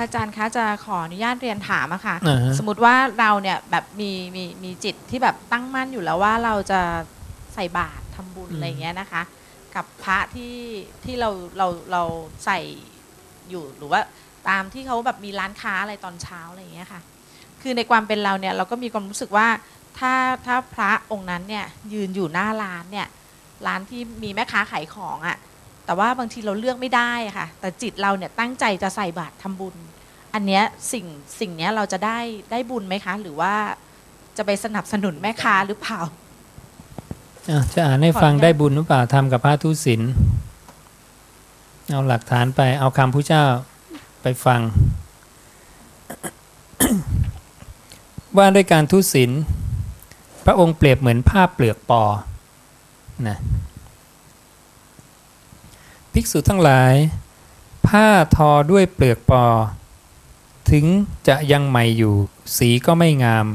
ระอาจารย์คะจะขออนุญาตเรียนถามอะค่ะ อ่าฮะ สมมติว่าเราเนี่ยแบบมีมีมีจิตที่แบบตั้งมั่นอยู่แล้วว่าเราจะใส่บาตรทำบุญอะไรอย่างเงี้ยนะคะ กับพระที่ที่เราเราเราใส่อยู่หรือว่าตามที่เขาแบบมีร้านค้าอะไรตอนเช้าอะไรอย่างเงี้ยค่ะ คือในความเป็นเราเนี่ยเราก็มีความรู้สึกว่าถ้าถ้าพระองค์นั้นเนี่ยยืนอยู่หน้าร้านเนี่ยร้านที่มีแม่ค้าขายของอะ่ะแต่ว่าบางทีเราเลือกไม่ได้อะค่ะ แต่จิตเราเนี่ยตั้งใจจะใส่บาตรทำบุญ อันเนี้ยสิ่งสิ่งเนี้ยเราจะได้ได้บุญไหมคะ หรือว่าจะไปสนับสนุนแม่ค้าหรือเปล่าอะจะอ่านให้ฟังขออนุญาตได้บุญหรือเปล่าทำกับพระทุศิลเอาหลักฐานไปเอาคำพระเจ้าไปฟัง ว่าด้วยการทุศิลพระองค์เปรียบเหมือนผ้าเปลือกปอนะภิกษุทั้งหลาย ผ้าทอด้วยเปลือกปอ ถึงจะยังใหม่อยู่ สีก็ไม่งาม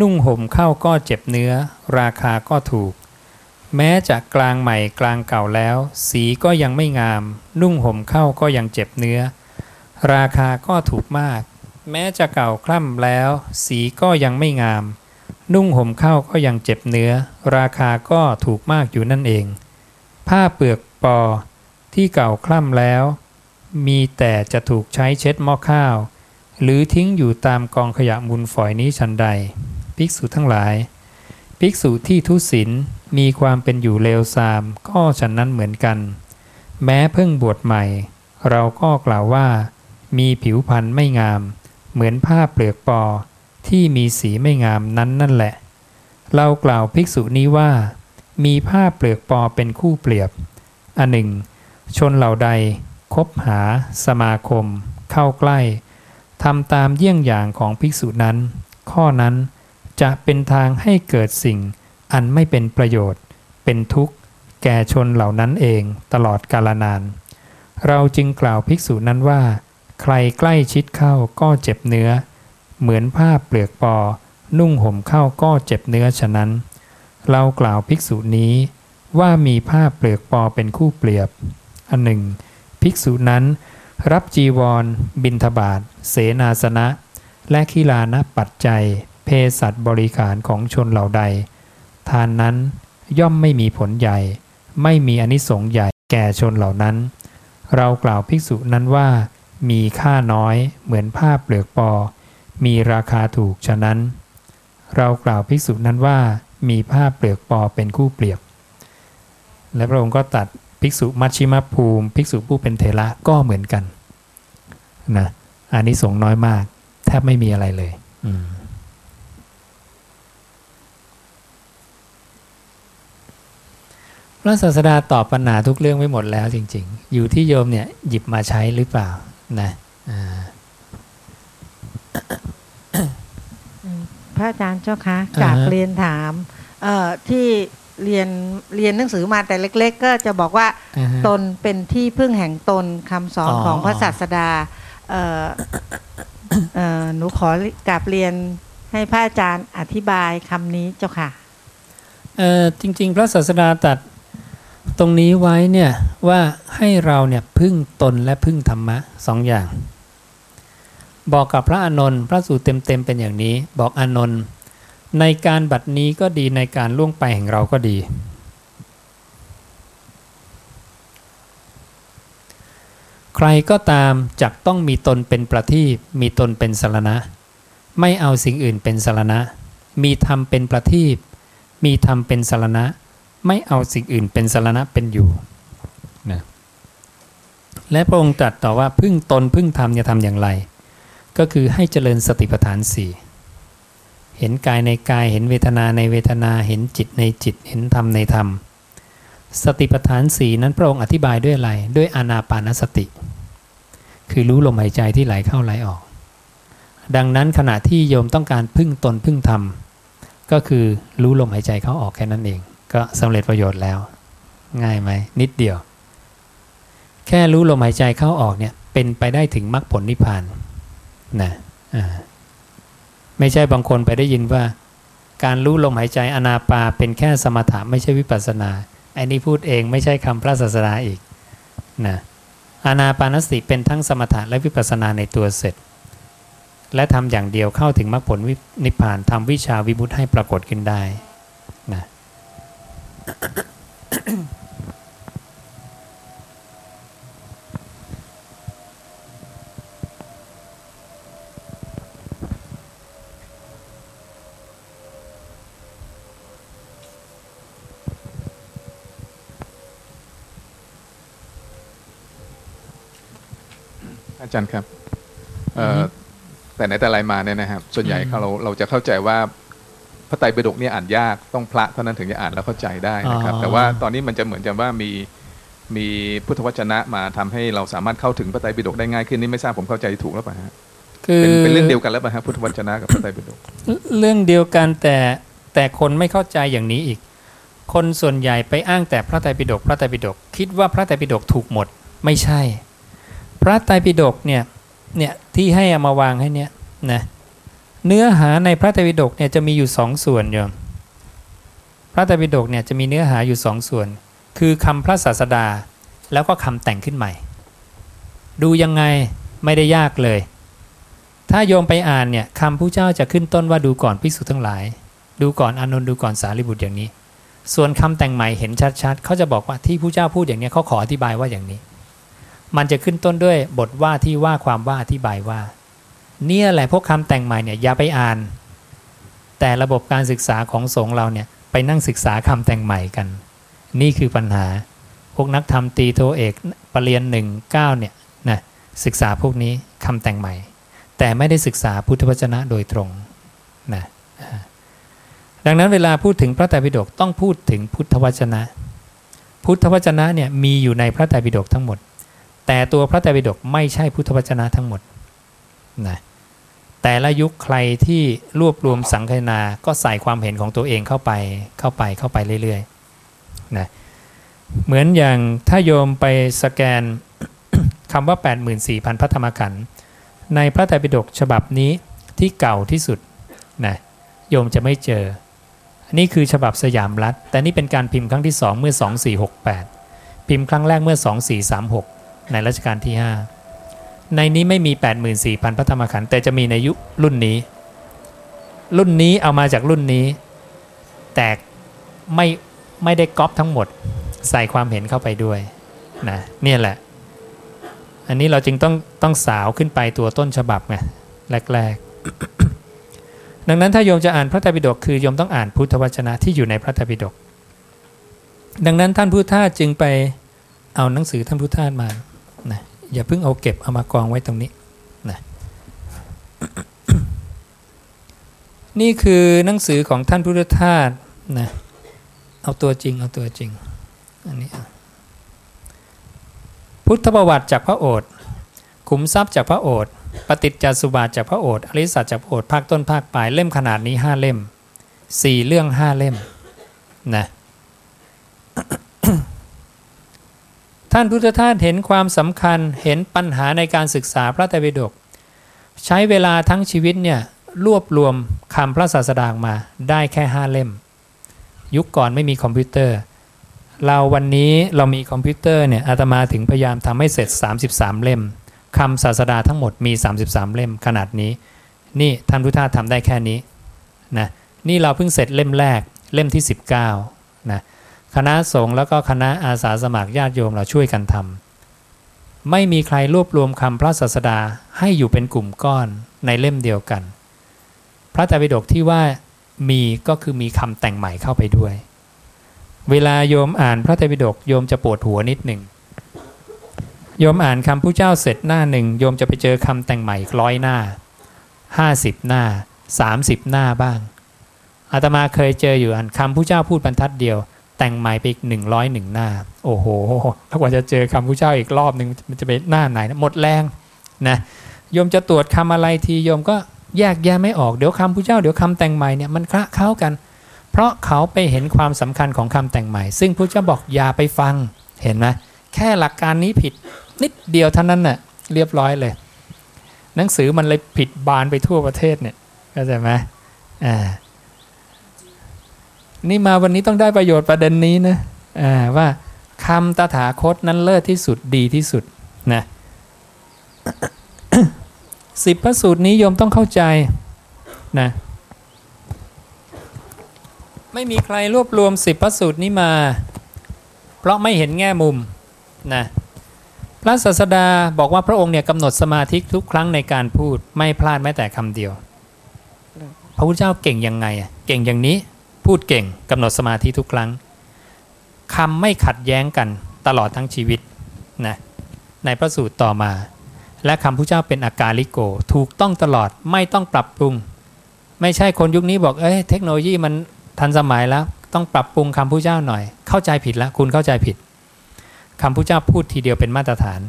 นุ่งห่มเข้าก็เจ็บเนื้อ ราคาก็ถูก แม้จะกลางใหม่กลางเก่าแล้ว สีก็ยังไม่งาม นุ่งห่มเข้าก็ยังเจ็บเนื้อ ราคาก็ถูกมาก แม้จะเก่าคล่ำแล้ว สีก็ยังไม่งาม นุ่งห่มเข้าก็ยังเจ็บเนื้อ ราคาก็ถูกมากอยู่นั่นเอง ผ้าเปลือกปอที่เก่าคล่ำแล้ว มีแต่จะถูกใช้เช็ดหม้อข้าว หรือทิ้งอยู่ตามกองขยะมูลฝอยนี้ชันใด ภิกษุทั้งหลาย ภิกษุที่ทุศีลมีความเป็นอยู่เลวทราม ก็ฉันนั้นเหมือนกัน แม้เพิ่งบวชใหม่ เราก็กล่าวว่า มีผิวพรรณไม่งาม เหมือนผ้าเปลือกปอที่มีสีไม่งามนั้นนั่นแหละ เรากล่าวภิกษุนี้ว่า มีผ้าเปลือกปอเป็นคู่เปรียบ อันหนึ่ง ชนเหล่าใด คบหา สมาคม เข้าใกล้ ทำตามเยี่ยงอย่างของภิกษุนั้น ข้อนั้นจะเป็นทางให้เกิดสิ่ง อันไม่เป็นประโยชน์ เป็นทุกข์ แก่ชนเหล่านั้นเองตลอดกาลนาน เราจึงกล่าวภิกษุนั้นว่า ใครใกล้ชิดเข้าก็เจ็บเนื้อ เหมือนผ้าเปลือกปอ นุ่งห่มเข้าก็เจ็บเนื้อฉะนั้น เรากล่าวภิกษุนี้ว่ามีผ้าเปลือกปอเป็นคู่เปรียบ อันหนึ่ง ภิกษุนั้น รับจีวร บินทบาทเสนาสนะ และขีลานะปัจจัย เพสัตบริขารของชนเหล่าใด ทานนั้นย่อมไม่มีผลใหญ่ ไม่มีอนิสงส์ใหญ่แก่ชนเหล่านั้น เรากล่าวภิกษุนั้นว่า มีค่าน้อยเหมือนผ้าเปลือกปอ มีราคาถูกฉะนั้น เรากล่าวภิกษุนั้นว่า มีผ้าเปลือกปอเป็นคู่เปรียบ และพระองค์ก็ตัด ภิกษุมัชชิมภูมิ ภิกษุผู้เป็นเทระก็เหมือนกันนะอันนี้สงส์น้อยมาก แทบไม่มีอะไรเลยอืมพระศาสดาตอบปัญหาทุกเรื่องไว้หมดแล้วจริง ๆ อยู่ที่โยมเนี่ยหยิบมาใช้หรือเปล่านะอ่าพระอาจารย์เจ้าคะอ่าฮะจากเรียนถามเอ่อที่ เรียนเรียนหนังสือมาแต่เล็ก ๆ ก็จะบอกว่าอ่าฮะตนเป็นที่พึ่งแห่งตนคำสอนอ๋อของพระศาสดาเอ่อเอ่อหนูขอกราบเรียนให้พระอาจารย์อธิบายคำนี้เจ้าค่ะเออจริง ๆ พระศาสดาตรัดตรงนี้ไว้เนี่ยว่าให้เราเนี่ยพึ่งตนและพึ่งธรรมะสองอย่าง บอกกับพระอานนท์พระสูตรเต็มๆเป็นอย่างนี้ บอกอานนท์ ในการบัดนี้ก็ดีในการล่วงไปแห่งเราก็ดี ใครก็ตามจักต้องมีตนเป็นประทีปมีตนเป็นสารณะ ไม่เอาสิ่งอื่นเป็นสารณะ มีธรรมเป็นประทีปมีธรรมเป็นสารณะ ไม่เอาสิ่งอื่นเป็นสารณะเป็นอยู่นะและพระองค์ตรัสต่อว่าพึ่งตนพึ่งธรรมจะทำอย่างไร ก็คือให้เจริญสติปัฏฐานสี่ เห็นกายในกายเห็นเวทนาในเวทนาเห็นจิตในจิตเห็นธรรมในธรรม สติปัฏฐานสี่นั้นพระองค์อธิบายด้วยอะไรด้วยอานาปานสติ คือรู้ลมหายใจที่ไหลเข้าไหลออก ดังนั้นขณะที่โยมต้องการพึ่งตนพึ่งธรรม ก็คือรู้ลมหายใจเข้าออกแค่นั้นเอง ก็สำเร็จประโยชน์แล้ว ง่ายไหมนิดเดียว แค่รู้ลมหายใจเข้าออกเนี่ยเป็นไปได้ถึงมรรคผลนิพพานนะอ่า ไม่ใช่บางคนไปได้ยินว่า การรู้ลมหายใจอนาปาเป็นแค่สมถะไม่ใช่วิปัสนาไอ้นี่พูดเองไม่ใช่คำพระศาสดาอีกนะอานาปานสติเป็นทั้งสมถะและวิปัสนาในตัวเสร็จ และทำอย่างเดียวเข้าถึงมรรคผลนิพพานทำวิชาวิมุตให้ปรากฏขึ้นได้นะ อาจารย์ครับเอ่ออแต่ไหนแต่ไรมาเนี่ยนะครับ ส่วนใหญ่เขาเราเราจะเข้าใจว่าพระไตรปิฎกเนี่ยอ่านยากต้องพระเท่านั้นถึงจะอ่านแล้วเข้าใจได้นะครับอ๋อแต่ว่าตอนนี้มันจะเหมือนจะว่ามีมีพุทธวจนะมาทำให้เราสามารถเข้าถึงพระไตรปิฎกได้ง่ายขึ้นนี่ไม่ทราบผมเข้าใจถูกหรือเปล่าฮะคือเป็นเป็นเรื่องเดียวกันแล้วป่ะฮะพุทธวจนะกับพระไตรปิฎกเรื่องเดียวกันแต่แต่คนไม่เข้าใจอย่างนี้อีก คนส่วนใหญ่ไปอ้างแต่พระไตรปิฎกพระไตรปิฎกคิดว่าพระไตรปิฎกถูกหมดไม่ใช่ พระไตรปิฎกเนี่ยเนี่ยที่ให้เอามาวางให้เนี่ยนะเนื้อหาในพระไตรปิฎกเนี่ยจะมีอยู่สองส่วนโยมพระไตรปิฎกเนี่ยจะมีเนื้อหาอยู่สองส่วน คือคำพระศาสดาแล้วก็คำแต่งขึ้นใหม่ ดูยังไงไม่ได้ยากเลย ถ้าโยมไปอ่านเนี่ยคำผู้เจ้าจะขึ้นต้นว่าดูก่อนภิกษุทั้งหลาย ดูก่อนอานนท์ดูก่อนสารีบุตรอย่างนี้ ส่วนคำแต่งใหม่เห็นชัดๆเขาจะบอกว่าที่ผู้เจ้าพูดอย่างนี้เขาขออธิบายว่าอย่างนี้ มันจะขึ้นต้นด้วยบทว่าที่ว่าความว่าอธิบายว่า เนี่ยแหละพวกคำแต่งใหม่เนี่ยอย่าไปอ่าน แต่ระบบการศึกษาของสงฆ์เราเนี่ยไปนั่งศึกษาคำแต่งใหม่กัน นี่คือปัญหา พวกนักธรรมตีโทเอกปรริญญาหนึ่งเก้าเนี่ยนะศึกษาพวกนี้คำแต่งใหม่ แต่ไม่ได้ศึกษาพุทธวจนะโดยตรงนะดังนั้นเวลาพูดถึงพระไตรปิฎกต้องพูดถึงพุทธวจนะ พุทธวจนะเนี่ยมีอยู่ในพระไตรปิฎกทั้งหมด แต่ตัวพระไตรปิฎกไม่ใช่พุทธวจนะทั้งหมดนะแต่ละยุคใครที่รวบรวมสังคนาก็ใส่ความเห็นของตัวเองเข้าไปเข้าไปเข้าไปเรื่อยๆนะเหมือนอย่างถ้าโยมไปสแกนคำว่า 84,000 พระธรรมขันธ์ในพระไตรปิฎกฉบับนี้ที่เก่าที่สุดนะโยมจะไม่เจอนนี้คือฉบับสยามรัฐ แต่นี่เป็นการพิมพ์ครั้งที่ 2 เมื่อ 2468 พิมพ์ครั้งแรกเมื่อ 2436 ในรัชกาลที่ 5 ในนี้ไม่มี 84,000 พระธรรมขันธ์แต่จะมีในยุรุ่นนี้ รุ่นนี้เอามาจากรุ่นนี้ แต่ไม่ไม่ได้ก๊อปทั้งหมด ใส่ความเห็นเข้าไปด้วยนะเนี่ยแหละ อันนี้เราจึงต้องต้องสาวขึ้นไปตัวต้นฉบับไงแรกๆ ดังนั้นถ้าโยมจะอ่านพระไตรปิฎกคือโยมต้องอ่านพุทธวจนะที่อยู่ในพระไตรปิฎกดังนั้นท่านพุทธทาสจึงไปเอาหนังสือท่านพุทธทาสมา อย่าเพิ่งเอาเก็บเอามากองไว้ตรงนี้นะนี่คือหนังสือของท่านพุทธทาสนะเอาตัวจริงเอาตัวจริงอันนี้พุทธประวัติจากพระโอษฐ์ขุมทรัพย์จากพระโอษฐ์ปฏิจจสุบาทจากพระโอษฐ์อริสัตจากพระโอษฐ์ภาคต้นภาคปลายเล่มขนาดนี้ห้าเล่มสี่เรื่องห้าเล่มนะ ท่านพุทธทาสเห็นความสำคัญเห็นปัญหาในการศึกษาพระไตรปิฎกใช้เวลาทั้งชีวิตเนี่ยรวบรวมคำพระศาสดามาได้แค่ห้าเล่ม ยุคก่อนไม่มีคอมพิวเตอร์ เราวันนี้เรามีคอมพิวเตอร์เนี่ยอาตมาถึงพยายามทำให้เสร็จ 33 เล่มคำศาสดาทั้งหมดมี 33 เล่มขนาดนี้ นี่ท่านพุทธทาสทำได้แค่นี้นะนี่เราเพิ่งเสร็จเล่มแรกเล่มที่ 19นะ คณะสงฆ์แล้วก็คณะอาสาสมัครญาติโยมเราช่วยกันทำไม่มีใครรวบรวมคำพระศาสดาให้อยู่เป็นกลุ่มก้อนในเล่มเดียวกัน พระไตรปิฎกที่ว่ามีก็คือมีคำแต่งใหม่เข้าไปด้วย เวลาโยมอ่านพระไตรปิฎกโยมจะปวดหัวนิดหนึ่งโยมอ่านคำผู้เจ้าเสร็จหน้าหนึ่งโยมจะไปเจอคำแต่งใหม่ร้อยหน้าห้าสิบหน้าสามสิบหน้าบ้างอาตมาเคยเจออยู่อันคำผู้เจ้าพูดบรรทัดเดียว แต่งใหม่ไปอีกหนึ่งร้อยหนึ่งหน้า โอ้โหถ้ากว่าจะเจอคำผู้เจ้าอีกรอบหนึ่งมันจะไปหน้าไหนนะหมดแรงนะโยมจะตรวจคำอะไรทีโยมก็แยกแยะไม่ออกเดี๋ยวคำผู้เจ้าเดี๋ยวคำแต่งใหม่เนี่ยมันคละเข้ากัน เพราะเขาไปเห็นความสำคัญของคำแต่งใหม่ ซึ่งพระเจ้าบอกอย่าไปฟังเห็นไหมแค่หลักการนี้ผิดนิดเดียวเท่านั้นน่ะเรียบร้อยเลย หนังสือมันเลยผิดบานไปทั่วประเทศเนี่ยเข้าใจไหมอ่า นี่มาวันนี้ต้องได้ประโยชน์ประเด็นนี้นะว่าคำตถาคตนั้นเลิศที่สุดดีที่สุดนะสิบพระสูตรนี้โยมต้องเข้าใจนะไม่มีใครรวบรวมสิบพระสูตรนี้มา เพราะไม่เห็นแง่มุมนะพระศาสดาบอกว่าพระองค์เนี่ยกำหนดสมาธิทุกครั้งในการพูดไม่พลาดแม้แต่คำเดียว พระพุทธเจ้าเก่งยังไงอะเก่งอย่างนี้ พูดเก่งกำหนดสมาธิทุกครั้งคำไม่ขัดแย้งกันตลอดทั้งชีวิตนะในพระสูตรต่อมา และคำพุทธเจ้าเป็นอากาลิโก ถูกต้องตลอดไม่ต้องปรับปรุง ไม่ใช่คนยุคนี้บอกเอ้ยเทคโนโลยีมันทันสมัยแล้ว ต้องปรับปรุงคำพุทธเจ้าหน่อย เข้าใจผิดแล้วคุณเข้าใจผิดคำพุทธเจ้าพูดทีเดียวเป็นมาตรฐาน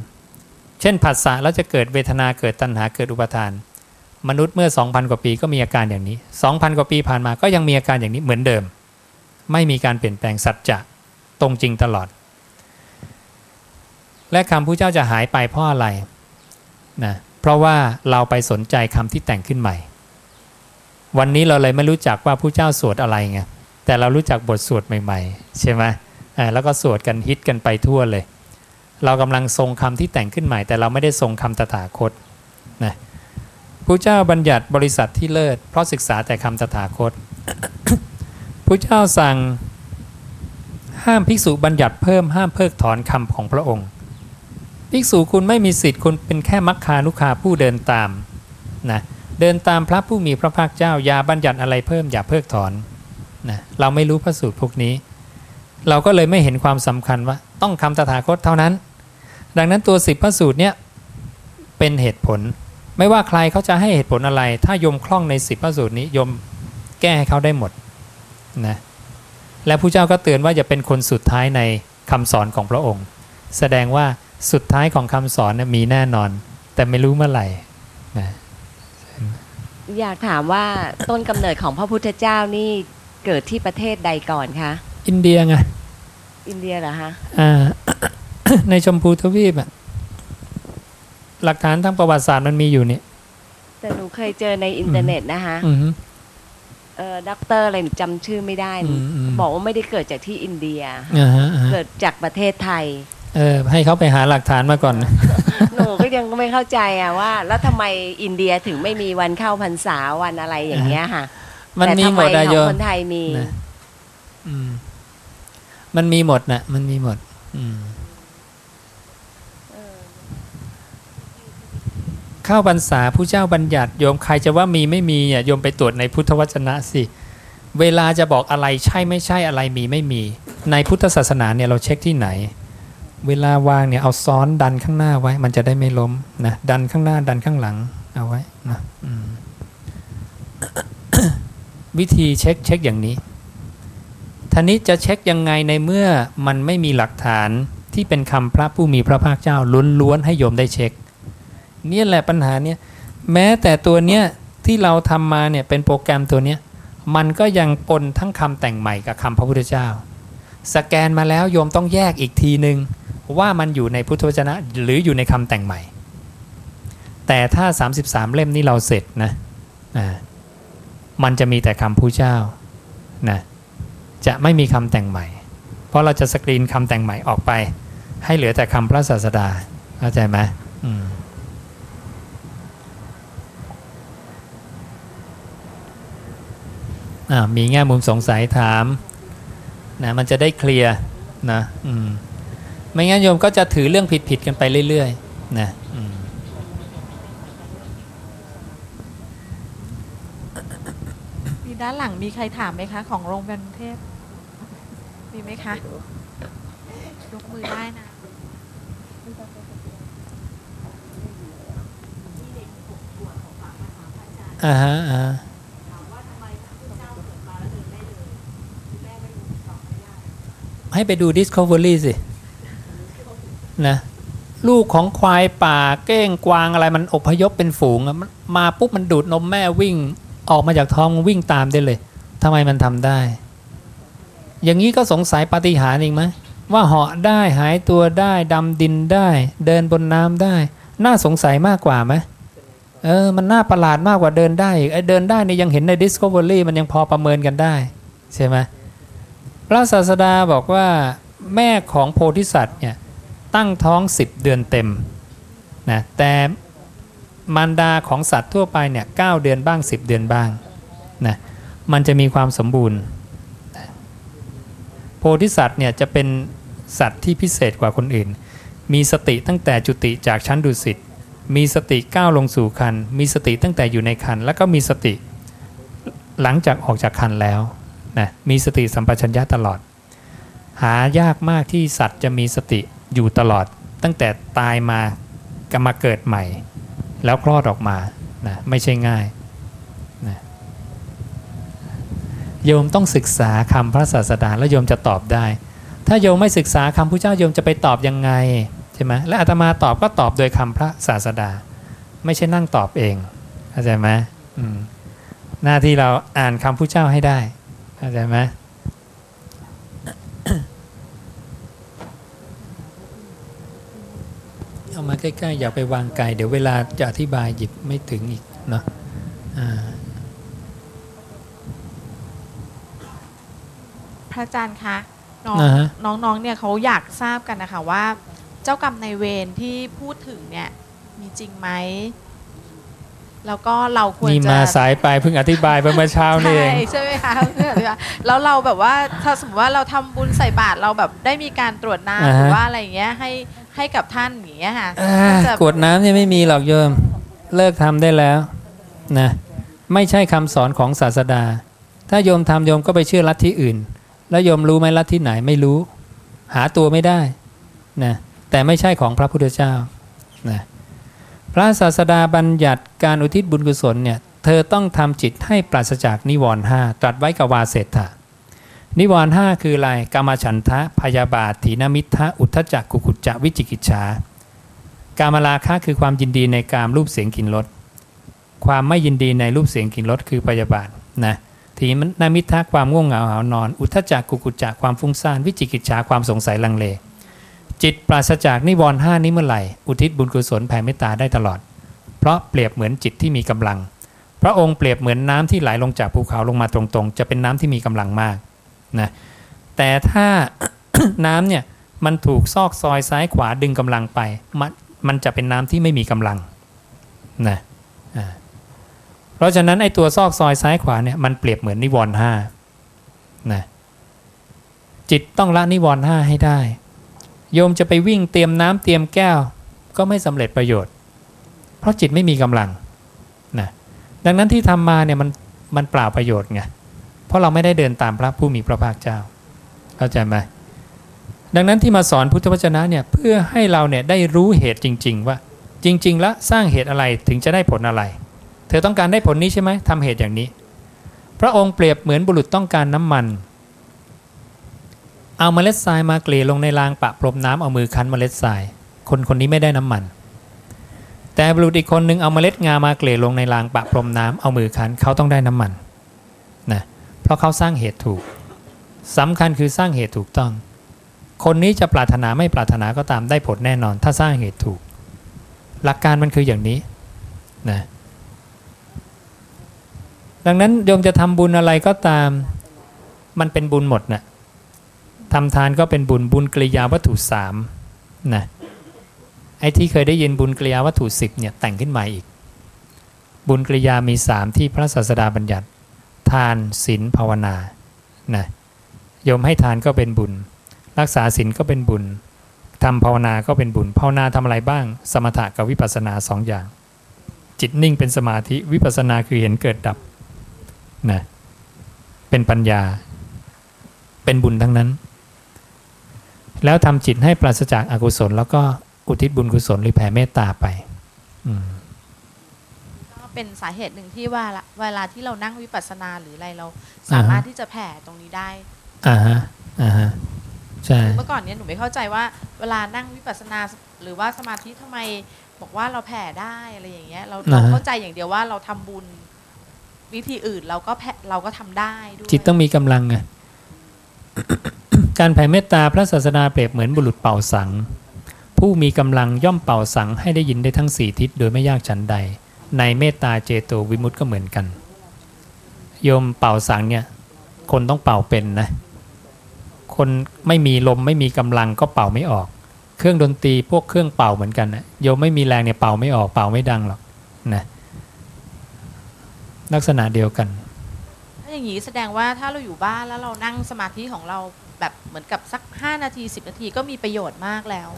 เช่นผัสสะแล้วจะเกิดเวทนาเกิดตัณหาเกิดอุปทาน มนุษย์เมื่อ 2,000 กว่าปีก็มีอาการอย่างนี้ 2,000 กว่าปีผ่านมาก็ยังมีอาการอย่างนี้เหมือนเดิม ไม่มีการเปลี่ยนแปลงสัจจะตรงจริงตลอด และคำพุทธเจ้าจะหายไปเพราะอะไรนะเพราะว่าเราไปสนใจคำที่แต่งขึ้นใหม่ วันนี้เราเลยไม่รู้จักว่าผู้เจ้าสวดอะไรไงแต่เรารู้จักบทสวดใหม่ ๆ ใช่ไหมแล้วก็สวดกันฮิตกันไปทั่วเลย เรากำลังทรงคำที่แต่งขึ้นใหม่ แต่เราไม่ได้ทรงคำตถาคตนะ ผู้เจ้าบัญญัติบริษัทที่เลิศ เพราะศึกษาแต่คำตถาคตผู้เจ้าสั่งห้ามภิกษุบัญญัติเพิ่มห้ามเพิกถอนคำของพระองค์ ภิกษุคุณไม่มีสิทธิ์คุณเป็นแค่มักคานุคาผู้เดินตามนะเดินตามพระผู้มีพระภาคเจ้าอย่าบัญญัติอะไรเพิ่มอย่าเพิกถอนนะเราไม่รู้พระสูตรพวกนี้ เราก็เลยไม่เห็นความสำคัญว่า ต้องคำตถาคตเท่านั้น ดังนั้นตัวสิบพระสูตรเนี่ยเป็นเหตุผล ไม่ว่าใครเขาจะให้เหตุผลอะไร ถ้าโยมคล่องในสิบพระสูตรนี้โยมแก้ให้เขาได้หมดนะและผู้เจ้าก็เตือนว่าอย่าเป็นคนสุดท้ายในคำสอนของพระองค์ แสดงว่าสุดท้ายของคำสอนเนี่ยมีแน่นอน แต่ไม่รู้เมื่อไหร่นะอยากถามว่าต้นกำเนิดของพระพุทธเจ้านี่เกิดที่ประเทศใดก่อนคะอินเดียไงอินเดียเหรอคะอ่าในชมพูทวีปอะ หลักฐานทางประวัติศาสตร์มันมีอยู่นี่แต่หนูเคยเจอในอินเทอร์เน็ตนะคะอือฮึเออด็อกเตอร์อะไรหนูจำชื่อไม่ได้หนูอืมอืมบอกว่าไม่ได้เกิดจากที่อินเดียอ่าฮะอ่าฮะเกิดจากประเทศไทย เออ ให้เขาไปหาหลักฐานมาก่อน หนูก็ยังไม่เข้าใจอะว่า แล้วทำไมอินเดียถึงไม่มีวันเข้าพรรษาวันอะไรอย่างเงี้ยค่ะมันแต่มีทำหไมมดอะขโยองมคนไทยมีนะอืมมันมีหมดนะมันมีหมด อืม เข้าพรรษาผู้เจ้าบัญญัติโยมใครจะว่ามีไม่มีเนี่ยโยมไปตรวจในพุทธวจนะสิ เวลาจะบอกอะไรใช่ไม่ใช่อะไรมีไม่มี ในพุทธศาสนาเนี่ยเราเช็คที่ไหน เวลาวางเนี่ยเอาซ้อนดันข้างหน้าไว้ มันจะได้ไม่ล้มนะดันข้างหน้าดันข้างหลังเอาไว้นะวิธีเช็คเช็คอย่างนี้ท่านี้จะเช็คยังไงในเมื่อมันไม่มีหลักฐานที่เป็นคำพระผู้มีพระภาคเจ้าล้วนๆให้โยมได้เช็ค เนี่ยแหละปัญหาเนี่ยแม้แต่ตัวเนี้ยที่เราทำมาเนี่ยเป็นโปรแกรมตัวเนี้ยมันก็ยังปนทั้งคำแต่งใหม่กับคำพระพุทธเจ้า สแกนมาแล้วโยมต้องแยกอีกทีหนึ่งว่ามันอยู่ในพุทธวจนะหรืออยู่ในคำแต่งใหม่ แต่ถ้า 33 เล่มนี้เราเสร็จนะอ่ามันจะมีแต่คำพุทธเจ้านะจะไม่มีคำแต่งใหม่ เพราะเราจะสกรีนคำแต่งใหม่ออกไป ให้เหลือแต่คำพระศาสดาเข้าใจไหมอืม อ่า มีแง่มุมสงสัยถามนะมันจะได้เคลียร์นะอืมไม่งั้นโยมก็จะถือเรื่องผิดๆกันไปเรื่อยๆนะอืมมีด้านหลังมีใครถามไหมคะ ของโรงพยาบาลกรุงเทพมีไหมคะ ยกมือได้นะอ่าฮะอ่าฮะ ให้ไปดู Discovery สินะลูกของควายป่าเก้งกวางอะไรมันอพยพเป็นฝูงมาปุ๊บมันดูดนมแม่วิ่งออกมาจากท้องวิ่งตามได้เลยทำไมมันทำได้ อย่างนี้ก็สงสัยปาฏิหาริย์อีกไหมว่าเหาะได้หายตัวได้ดำดินได้ เดินบนน้ำได้ น่าสงสัยมากกว่าไหมเออมันน่าประหลาดมากกว่าเดินได้อีกไอเดินได้เนี่ยยังเห็นใน Discovery มันยังพอประเมินกันได้ ใช่ไหม ระศาสดาบอกว่าแม่ของโพธิสัตว์เนี่ยตั้งท้อง10เดือนเต็มนะแต่มารดาของสัตว์ทั่วไปเนี่ยเเดือนบ้าง 10 เดือนบ้างนะมันจะมีความสมบูรณ์นะโพธิสัตว์เนี่ยจะเป็นสัตว์ที่พิเศษกว่าคนอื่น มีสติตั้งแต่จุติจากชั้นดุสิตมีสติก้าวลงสู่คันมีสติตั้งแต่อยู่ในคันแล้วก็มีสติหลังจากออกจากคันแล้ว นะมีสติสัมปชัญญะตลอด หายากมากที่สัตว์จะมีสติอยู่ตลอด ตั้งแต่ตายมาก็มาเกิดใหม่ แล้วคลอดออกมานะไม่ใช่ง่ายนะโยมต้องศึกษาคำพระศาสดาแล้วโยมจะตอบได้ ถ้าโยมไม่ศึกษาคำพระเจ้าโยมจะไปตอบยังไงใช่ไหมและอาตมาตอบก็ตอบโดยคำพระศาสดา ไม่ใช่นั่งตอบเองเข้าใจไหมอืมหน้าที่เราอ่านคำพระเจ้าให้ได้ เข้าใจไหมเอามาใกล้ๆอย่าไปวางไกลเดี๋ยวเวลาจะอธิบายหยิบไม่ถึงอีกเนาะอ่าพระอาจารย์คะน้องอ่าฮะน้องๆเนี่ยเขาอยากทราบกันนะคะว่า เจ้ากรรมในายเวรที่พูดถึงเนี่ยมีจริงไหม แล้วก็เราควรนี่จะมาสายไปเพิ่งอธิบายไปเมื่อเช้านี่ใช่เองใช่ไหมคะเพื่อนๆแล้วเราแบบว่าถ้าสมมติว่าเราทำบุญใส่บาตรเราแบบได้มีการตรวจน้ำอ่าฮะหรือว่าอะไรอย่างเงี้ยให้ให้กับท่านอย่างเงี้ยค่ะอ่าก็จะกรวดน้ำเนี่ยไม่มีหรอกโยมเลิกทำได้แล้วนะไม่ใช่คำสอนของศาสดา ถ้าโยมทำโยมก็ไปเชื่อลัทธิอื่น แล้วโยมรู้ไหมลัทธิไหนไม่รู้ หาตัวไม่ได้นะแต่ไม่ใช่ของพระพุทธเจ้านะ พระศาสดาบัญญัติการอุทิศบุญกุศลเนี่ยเธอต้องทำจิตให้ปราศจากนิวรณ์ห้าตรัสไว้กับวาเศรษฐะนิวรณ์ห้าคืออะไรกามฉันทะพยาบาทถีนมิทะอุทธจักกุกุจจะวิจิกิจฉากามราคะคือความยินดีในการรูปเสียงกลิ่นรสความไม่ยินดีในรูปเสียงกลิ่นรสคือพยาบาทนะทีนามิทะความง่วงเหงาหานอน อุทธจักกุกุจจะความฟุ้งซ่านวิจิกิจฉาความสงสัยลังเล จิตปราศจากนิวรณ์ห้านี้เมื่อไหร่ อุทิศบุญกุศลแผ่เมตตาได้ตลอด เพราะเปรียบเหมือนจิตที่มีกำลัง พระองค์เปรียบเหมือนน้ำที่ไหลลงจากภูเขาลงมาตรงๆ จะเป็นน้ำที่มีกำลังมากนะแต่ถ้าน้ำเนี่ยมันถูกซอกซอยซ้ายขวาดึงกำลังไป มันมันจะเป็นน้ำที่ไม่มีกำลังนะเพราะฉะนั้นไอ้ตัวซอกซอยซ้ายขวาเนี่ยมันเปรียบเหมือนนิวรณ์ห้านะจิตต้องละนิวรณ์ห้าให้ได้ โยมจะไปวิ่งเตรียมน้ำเตรียมแก้ว ก็ไม่สำเร็จประโยชน์ เพราะจิตไม่มีกำลังนะดังนั้นที่ทำมาเนี่ยมันมันเปล่าประโยชน์ไงเพราะเราไม่ได้เดินตามพระผู้มีพระภาคเจ้าเข้าใจไหมดังนั้นที่มาสอนพุทธวจนะเนี่ยเพื่อให้เราเนี่ยได้รู้เหตุจริง ๆ ว่าจริง ๆ แล้วสร้างเหตุอะไรถึงจะได้ผลอะไร เธอต้องการได้ผลนี้ใช่ไหมทำเหตุอย่างนี้ พระองค์เปรียบเหมือนบุรุษต้องการน้ำมัน เอาเมล็ดทรายมาเกลี่ยลงในรางปะพรมน้ำเอามือคั้นเมล็ดทราย คนคนนี้ไม่ได้น้ำมัน แต่บุรุษอีกคนหนึ่งเอาเมล็ดงามาเกลี่ยลงในรางปะพรมน้ำเอามือคั้นเขาต้องได้น้ำมันนะเพราะเขาสร้างเหตุถูกสำคัญคือสร้างเหตุถูกต้อง คนนี้จะปรารถนาไม่ปรารถนาก็ตามได้ผลแน่นอน ถ้าสร้างเหตุถูก หลักการมันคืออย่างนี้นะดังนั้นโยมจะทำบุญอะไรก็ตาม มันเป็นบุญหมดนะ่ะ ทำทานก็เป็นบุญบุญกริยาวัตถุสามนะไอ้ที่เคยได้ยินบุญกริยาวัตถุสิบเนี่ยแต่งขึ้นมาอีก บุญกริยามีสามที่พระศาสดาบัญญัติ ทานศีลภาวนานะโยมให้ทานก็เป็นบุญ รักษาศีลก็เป็นบุญทำภาวนาก็เป็นบุญภาวนาทำอะไรบ้าง สมถะกับวิปัสสนาสองอย่าง จิตนิ่งเป็นสมาธิวิปัสสนาคือเห็นเกิดดับนะเป็นปัญญา เป็นบุญทั้งนั้น แล้วทำจิตให้ปราศจากอากุศล แล้วก็อุทิศบุญกุศลหรือแผ่เมตตาไปอืมก็เป็นสาเหตุหนึ่งที่ว่าละเวลาที่เรานั่งวิปัสสนาหรืออะไรเรา สามารถที่จะแผ่ตรงนี้ได้อ่าฮะอ่าฮะใช่เมื่อก่อนเนี้ยหนูไม่เข้าใจว่า เวลานั่งวิปัสสนาหรือว่าสมาธิทำไมบอกว่าเราแผ่ได้อะไรอย่างเงี้ย เราเราอ่าฮะเข้าใจอย่างเดียวว่าเราทำบุญวิธีอื่นเราก็แผ่เราก็ทำได้ด้วยจิตต้องมีกำลังไง การแผ่เมตตาพระศาสดาเปรียบเหมือนบุรุษเป่าสัง ผู้มีกำลังย่อมเป่าสังให้ได้ยินได้ทั้งสี่ทิศโดยไม่ยากฉันใด ในเมตตาเจโตวิมุตต์ก็เหมือนกัน โยมเป่าสังเนี่ยคนต้องเป่าเป็นนะ คนไม่มีลมไม่มีกำลังก็เป่าไม่ออก เครื่องดนตรีพวกเครื่องเป่าเหมือนกันนะโยมไม่มีแรงเนี่ยเป่าไม่ออกเป่าไม่ดังหรอกนะลักษณะเดียวกัน อย่างนี้แสดงว่าถ้าเราอยู่บ้านแล้วเรานั่งสมาธิของเราแบบเหมือนกับสัก 5 นาที 10 นาทีก็มีประโยชน์มากแล้ว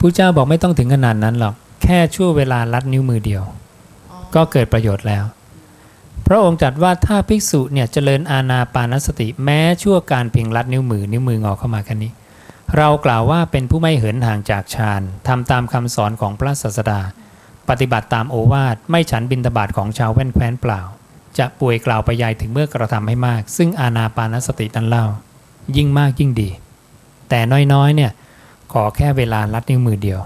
ผู้เจ้าบอกไม่ต้องถึงขนาดนั้นหรอก แค่ชั่วเวลาลัดนิ้วมือเดียวอ๋อก็เกิดประโยชน์แล้ว พระองค์จัดว่าถ้าภิกษุเนี่ยเจริญอาณาปานสติ แม้ชั่วการเพียงลัดนิ้วมือนิ้วมืองอเข้ามาแค่นี้ เรากล่าวว่าเป็นผู้ไม่เหินห่างจากฌานทำตามคำสอนของพระศาสดา ปฏิบัติตามโอวาทไม่ฉันบินตบาทของชาวแว่นแคว้นเปล่า จะป่วยกล่าวไปยายถึงเมื่อกระทำให้มาก ซึ่งอาณาปานสตินั้นเล่า ยิ่งมากยิ่งดี แต่น้อยๆเนี่ยขอแค่เวลาลัดนิ้วมือเดียว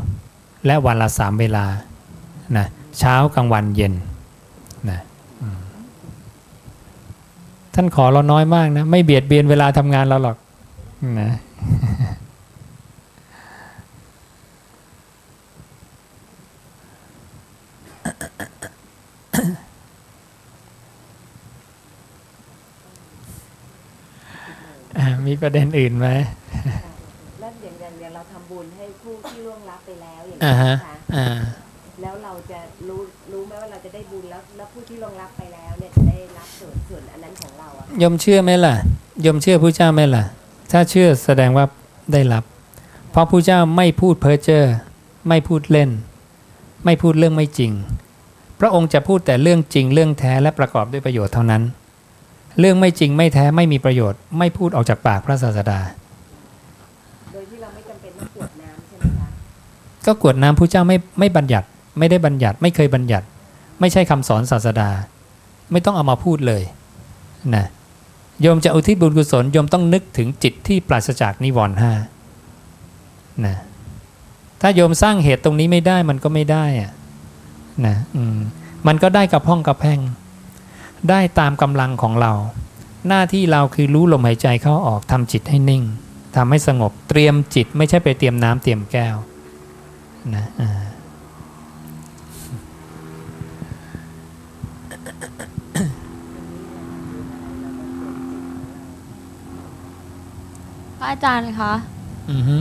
และวันละสามเวลานะเช้ากลางวันเย็นนะท่านขอเราน้อยมากนะ ไม่เบียดเบียนเวลาทำงานเราหรอกนะ อะ มีประเด็นอื่นไหมแล้วอย่างอย่างอย่างเราทำบุญให้ผู้ที่ล่วงลับไปแล้วอย่างอ่านี้ฮะนะคะอ่าแล้วเราจะรู้รู้ไหมว่าเราจะได้บุญแล้วแล้วผู้ที่ล่วงลับไปแล้วเนี่ยจะได้รับส่วนส่วนอันนั้นของเราอะยมเชื่อไหมล่ะยมเชื่อผู้เจ้าไหมล่ะ ถ้าเชื่อแสดงว่าได้รับ เพราะผู้เจ้าไม่พูดเพ้อเจ้อไม่พูดเล่น ไม่พูดเรื่องไม่จริง พระองค์จะพูดแต่เรื่องจริงเรื่องแท้และประกอบด้วยประโยชน์เท่านั้น เรื่องไม่จริงไม่แท้ไม่มีประโยชน์ ไม่พูดออกจากปากพระศาสดา โดยที่เราไม่จำเป็นต้องกรวดน้ำใช่ไหมคะก็กรวดน้ำผู้เจ้าไม่ไม่บัญญัติ ไม่ได้บัญญัติ ไม่เคยบัญญัติ ไม่ใช่คำสอนศาสดา ไม่ต้องเอามาพูดเลยนะโยมจะอุทิศบุญกุศลโยมต้องนึกถึงจิตที่ปราศจากนิวรณ์ห้านะถ้าโยมสร้างเหตุตรงนี้ไม่ได้มันก็ไม่ได้อะนะอืมมันก็ได้กับห้องกับแพ่ง ได้ตามกำลังของเรา หน้าที่เราคือรู้ลมหายใจเข้าออกทำจิตให้นิ่งทำให้สงบเตรียมจิตไม่ใช่ไปเตรียมน้ำเตรียมแก้วนะอ่าพระอาจารย์คะอือฮึ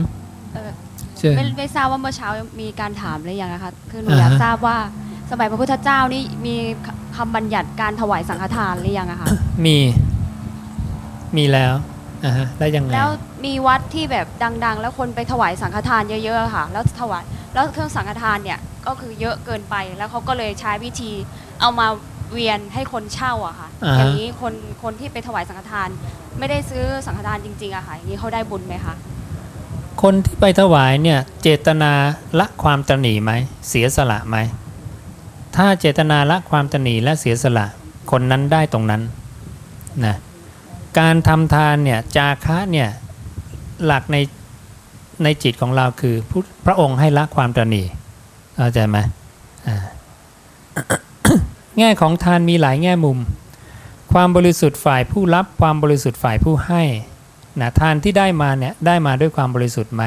เอ่อเชิญไม่ไม่ทราบว่าเมื่อเช้ามีการถามหรือยังนะคะ คือหนูอ่าฮะอยากทราบว่า สมัยพระพุทธเจ้านี่มีคคำบัญญัติการถวายสังฆทานหรือยังอะคะมีมีแล้วอ่าฮะแล้วยังไงแล้วมีวัดที่แบบดัง ๆ แล้วคนไปถวายสังฆทานเยอะๆค่ะ แล้วถวายแล้วเครื่องสังฆทานเนี่ยก็คือเยอะเกินไปแล้วเขาก็เลยใช้วิธีเอามาเวียนให้คนเช่าอะค่ะอ่าฮะอย่างนี้คนคนที่ไปถวายสังฆทาน ไม่ได้ซื้อสังฆทานจริงๆอะค่ะอย่างนี้เขาได้บุญไหมคะคนที่ไปถวายเนี่ยเจตนาละความตระหนี่ไหมเสียสละไหม ถ้าเจตนาละความตนีและเสียสละคนนั้นได้ตรงนั้นนะการทำทานเนี่ยจาคะเนี่ยหลักในในจิตของเราคือพพระองค์ให้ละความตนีเข้าใจไหมแง่ของทานมีหลายแง่มุม ความบริสุทธิ์ฝ่ายผู้รับความบริสุทธิ์ฝ่ายผู้ให้นะทานที่ได้มาเนี่ยได้มาด้วยความบริสุทธิ์ไหม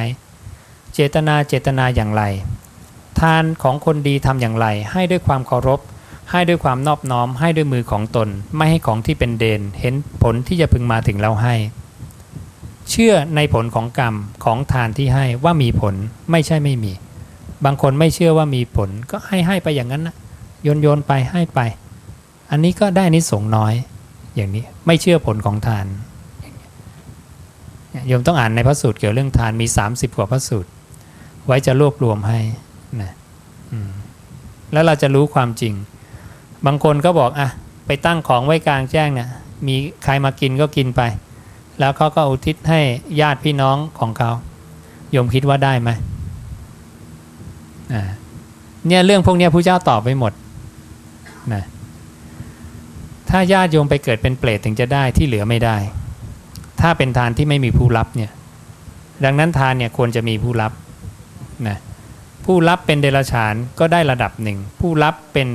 เจตนาเจตนาอย่างไรานของคนดีทำอย่างไร ให้ด้วยความเคารพ ให้ด้วยความนอบน้อม ให้ด้วยมือของตน ไม่ให้ของที่เป็นเดน เห็นผลที่จะพึงมาถึงเราให้ เชื่อในผลของกรรมของทานที่ให้ว่ามีผลไม่ใช่ไม่มี บางคนไม่เชื่อว่ามีผลก็ให้ให้ไปอย่างนั้นนะโยนโยนไปให้ไป อันนี้ก็ได้นิสงน้อย อย่างนี้ไม่เชื่อผลของทานโยมต้องอ่านในพระสูตรเกี่ยวเรื่องทานมี 30 กว่าพระสูตร ไว้จะรวบรวมให้ นะแล้วเราจะรู้ความจริง บางคนก็บอกอะไปตั้งของไว้กลางแจ้งเนี่ย มีใครมากินก็กินไป แล้วเขาก็อุทิศให้ญาติพี่น้องของเขาโยมคิดว่าได้ไหมเนี่ยเรื่องพวกนี้พระเจ้าตอบไปหมดนะถ้าญาติโยมไปเกิดเป็นเปรตถึงจะได้ที่เหลือไม่ได้ ถ้าเป็นทานที่ไม่มีผู้รับเนี่ย ดังนั้นทานเนี่ยควรจะมีผู้รับนะ ผู้รับเป็นเดรัจฉานก็ได้ระดับหนึ่ง ผู้รับเป็น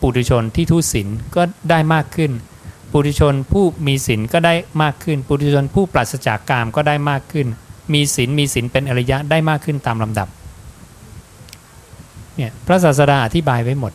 ปุถุชนที่ทุศีลก็ได้มากขึ้น ปุถุชนผู้มีศีลก็ได้มากขึ้น ปุถุชนผู้ปราศจากกามก็ได้มากขึ้น มีศีลมีศีลเป็นอริยะได้มากขึ้นตามลำดับเนี่ยพระศาสดาอธิบายไว้หมด